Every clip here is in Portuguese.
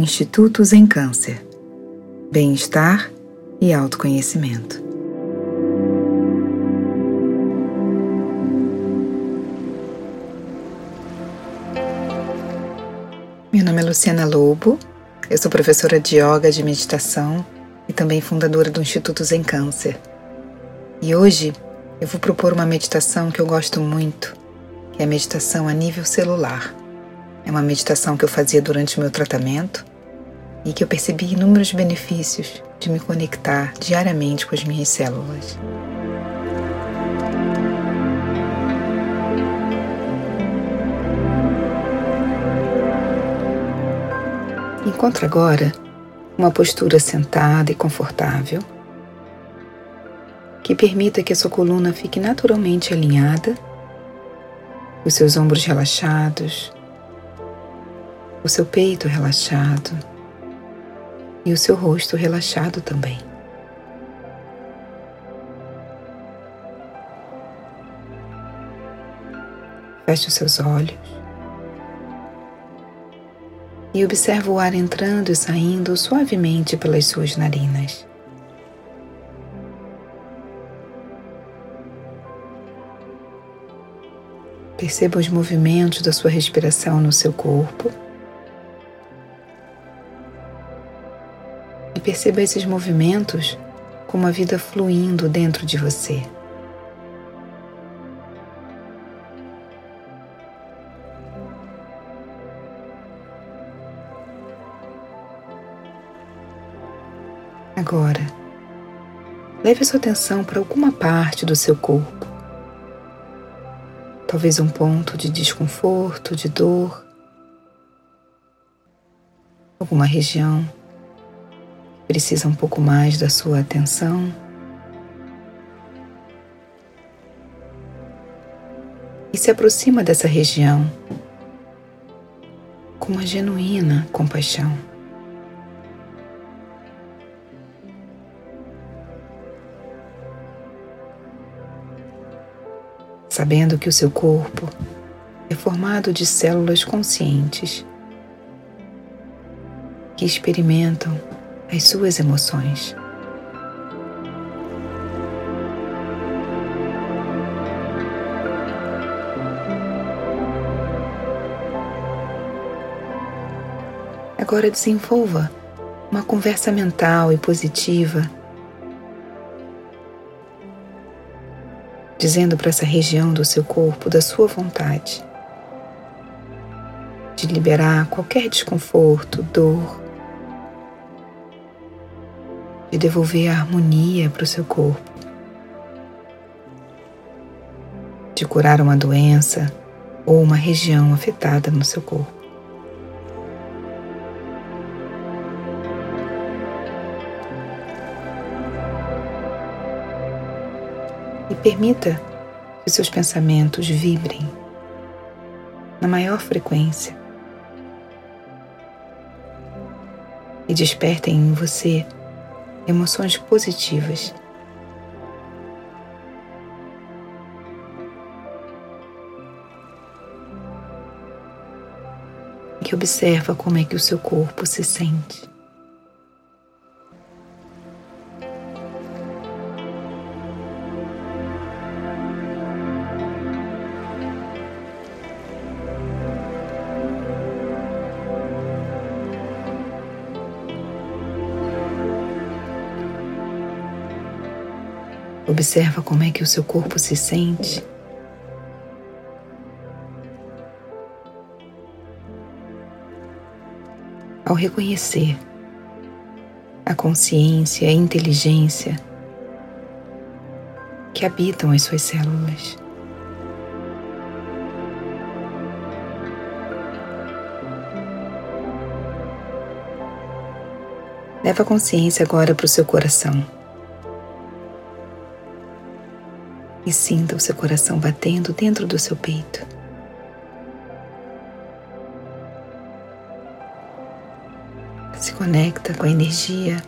Institutos em Câncer, Bem-Estar e Autoconhecimento. Meu nome é Luciana Lobo, eu sou professora de yoga de meditação e também fundadora do Instituto Zen Câncer. E hoje eu vou propor uma meditação que eu gosto muito, que é a meditação a nível celular. É uma meditação que eu fazia durante o meu tratamento e que eu percebi inúmeros benefícios de me conectar diariamente com as minhas células. Encontre agora uma postura sentada e confortável que permita que a sua coluna fique naturalmente alinhada, os seus ombros relaxados, o seu peito relaxado e o seu rosto relaxado também. Feche os seus olhos e observe o ar entrando e saindo suavemente pelas suas narinas. Perceba os movimentos da sua respiração no seu corpo. E perceba esses movimentos como a vida fluindo dentro de você. Agora, leve sua atenção para alguma parte do seu corpo. Talvez um ponto de desconforto, de dor, alguma região precisa um pouco mais da sua atenção. E se aproxima dessa região com uma genuína compaixão. sabendo que o seu corpo é formado de células conscientes que experimentam as suas emoções. Agora desenvolva uma conversa mental e positiva dizendo para essa região do seu corpo da sua vontade de liberar qualquer desconforto, dor, de devolver a harmonia para o seu corpo, de curar uma doença ou uma região afetada no seu corpo. e permita que seus pensamentos vibrem na maior frequência e despertem em você emoções positivas. Que observa como é que o seu corpo se sente. Observa como é que o seu corpo se sente. Ao reconhecer a consciência e a inteligência que habitam as suas células. Leva a consciência agora para o seu coração. E sinta o seu coração batendo dentro do seu peito. Se conecta com a energia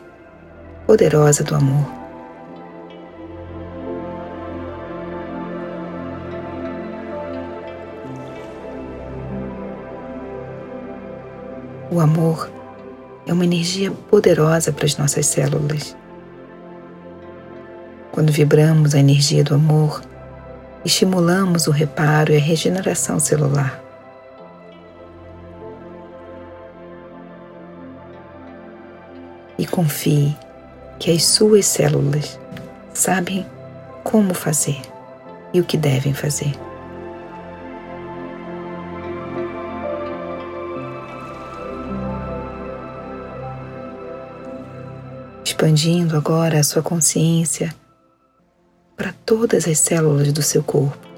poderosa do amor. O amor é uma energia poderosa para as nossas células. Quando vibramos a energia do amor, estimulamos o reparo e a regeneração celular. E confie que as suas células sabem como fazer e o que devem fazer. Expandindo agora a sua consciência para todas as células do seu corpo.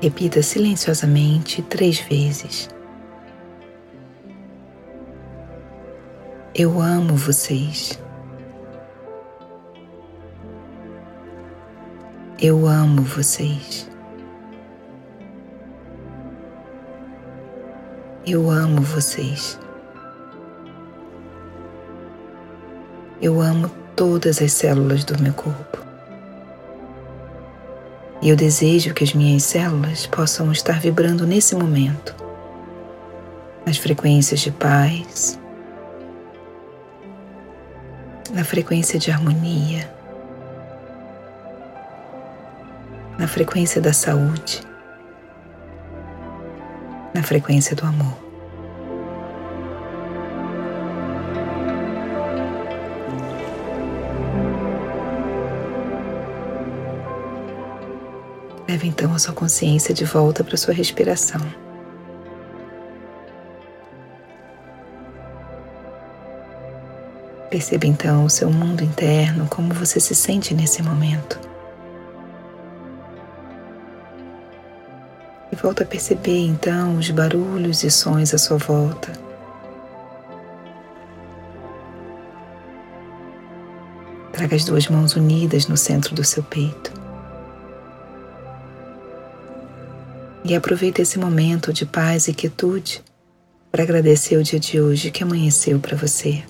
Repita silenciosamente três vezes. Eu amo vocês. Eu amo vocês. Eu amo vocês. Eu amo todas as células do meu corpo. E eu desejo que as minhas células possam estar vibrando nesse momento, nas frequências de paz, na frequência de harmonia, na frequência da saúde, na frequência do amor. Leve então a sua consciência de volta para sua respiração. Perceba então o seu mundo interno, como você se sente nesse momento. E volta a perceber então os barulhos e sons à sua volta. Traga as duas mãos unidas no centro do seu peito. e aproveita esse momento de paz e quietude para agradecer o dia de hoje que amanheceu para você.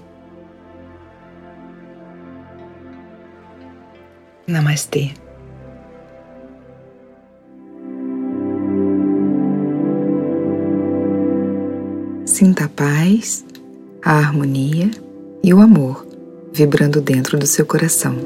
Namastê. Sinta a paz, a harmonia e o amor vibrando dentro do seu coração.